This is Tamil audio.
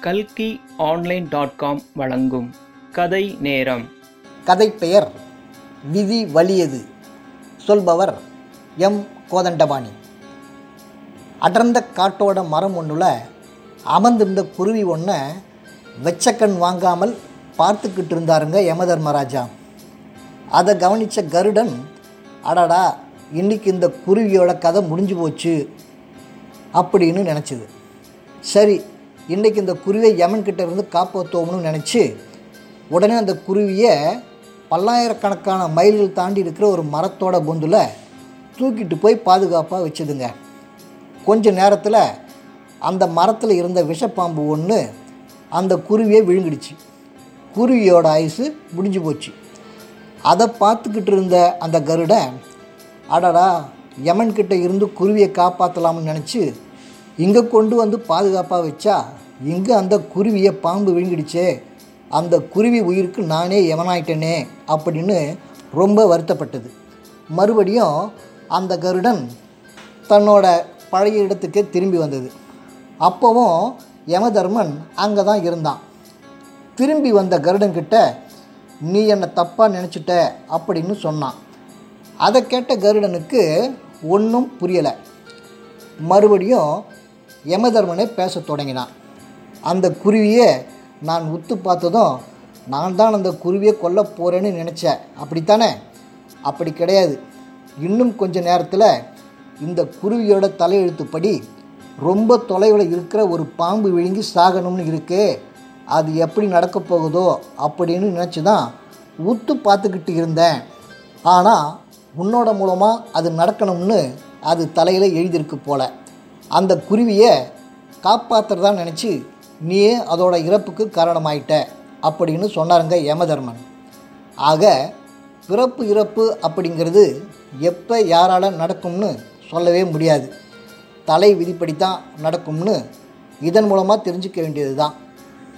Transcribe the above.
கல்கி ஆன்லைன் டாட் காம் வழங்கும் கதை நேரம். கதை பெயர் விதி வலியது. சொல்பவர் எம். கோதண்டபாணி. அடர்ந்த காட்டோட மரம் ஒன்றுல அமர்ந்திருந்த குருவி ஒன்றை வெச்சக்கண் வாங்காமல் பார்த்துக்கிட்டு இருந்தாருங்க யமதர்மராஜா. அதை கவனித்த கருடன் அடடா இன்னைக்கு இந்த குருவியோட கதை முடிஞ்சு போச்சு அப்படின்னு நினச்சிது. சரி இன்றைக்கி இந்த குருவியை யமன்கிட்ட இருந்து காப்பாற்றுவோம்னு நினச்சி உடனே அந்த குருவியை பல்லாயிரக்கணக்கான மைல்கள் தாண்டி இருக்கிற ஒரு மரத்தோட பொந்தில் தூக்கிட்டு போய் பாதுகாப்பாக வச்சுதுங்க. கொஞ்ச நேரத்தில் அந்த மரத்தில் இருந்த விஷப்பாம்பு ஒன்று அந்த குருவியை விழுங்கிடுச்சு. குருவியோட ஆயுசு முடிஞ்சு போச்சு. அதை பார்த்துக்கிட்டு இருந்த அந்த கருடன் அடடா யமன்கிட்ட இருந்து குருவியை காப்பாற்றலாம்னு நினச்சி இங்கே கொண்டு வந்து பாதுகாப்பாக வச்சா இங்கே அந்த குருவியை பாம்பு விழுங்கிடுச்சே? அந்த குருவி உயிருக்கு நானே யமனாயிட்டேனே அப்படின்னு ரொம்ப வருத்தப்பட்டது. மறுபடியும் அந்த கருடன் தன்னோட பழைய இடத்துக்கே திரும்பி வந்தது. அப்போவும் யமதர்மன் அங்கே தான் இருந்தான். திரும்பி வந்த கருடன்கிட்ட நீ என்னை தப்பாக நினச்சிட்ட? அப்படின்னு சொன்னான். அதை கேட்ட கருடனுக்கு ஒன்றும் புரியலை. மறுபடியும் யமதர்மனை பேசத் தொடங்கினான். அந்த குருவியை நான் உத்து பார்த்ததும் நான் தான் அந்த குருவியை கொல்ல போகிறேன்னு நினச்சேன். அப்படித்தானே? அப்படி கிடையாது. இன்னும் கொஞ்ச நேரத்தில் இந்த குருவியோட தலையெழுத்துப்படி ரொம்ப தொலைவில் இருக்கிற ஒரு பாம்பு விழுங்கி சாகணும்னு இருக்கு அது எப்படி நடக்க போகுதோ அப்படின்னு நினச்சி தான் உத்து பார்த்துக்கிட்டு இருந்தேன். ஆனால் உன்னோட மூலமாக அது நடக்கணும்னு அது தலையில் எழுதியிருக்கு போல. அந்த குருவியை காப்பாற்றுறதா நினச்சி நீயே அதோட இறப்புக்கு காரணமாயிட்ட அப்படின்னு சொன்னாருங்க யமதர்மன். ஆக பிறப்பு இறப்பு அப்படிங்கிறது எப்போ யாரால் நடக்கும்னு சொல்லவே முடியாது. தலை விதிப்படி தான் நடக்கும்னு இதன் மூலமாக தெரிஞ்சுக்க வேண்டியது தான்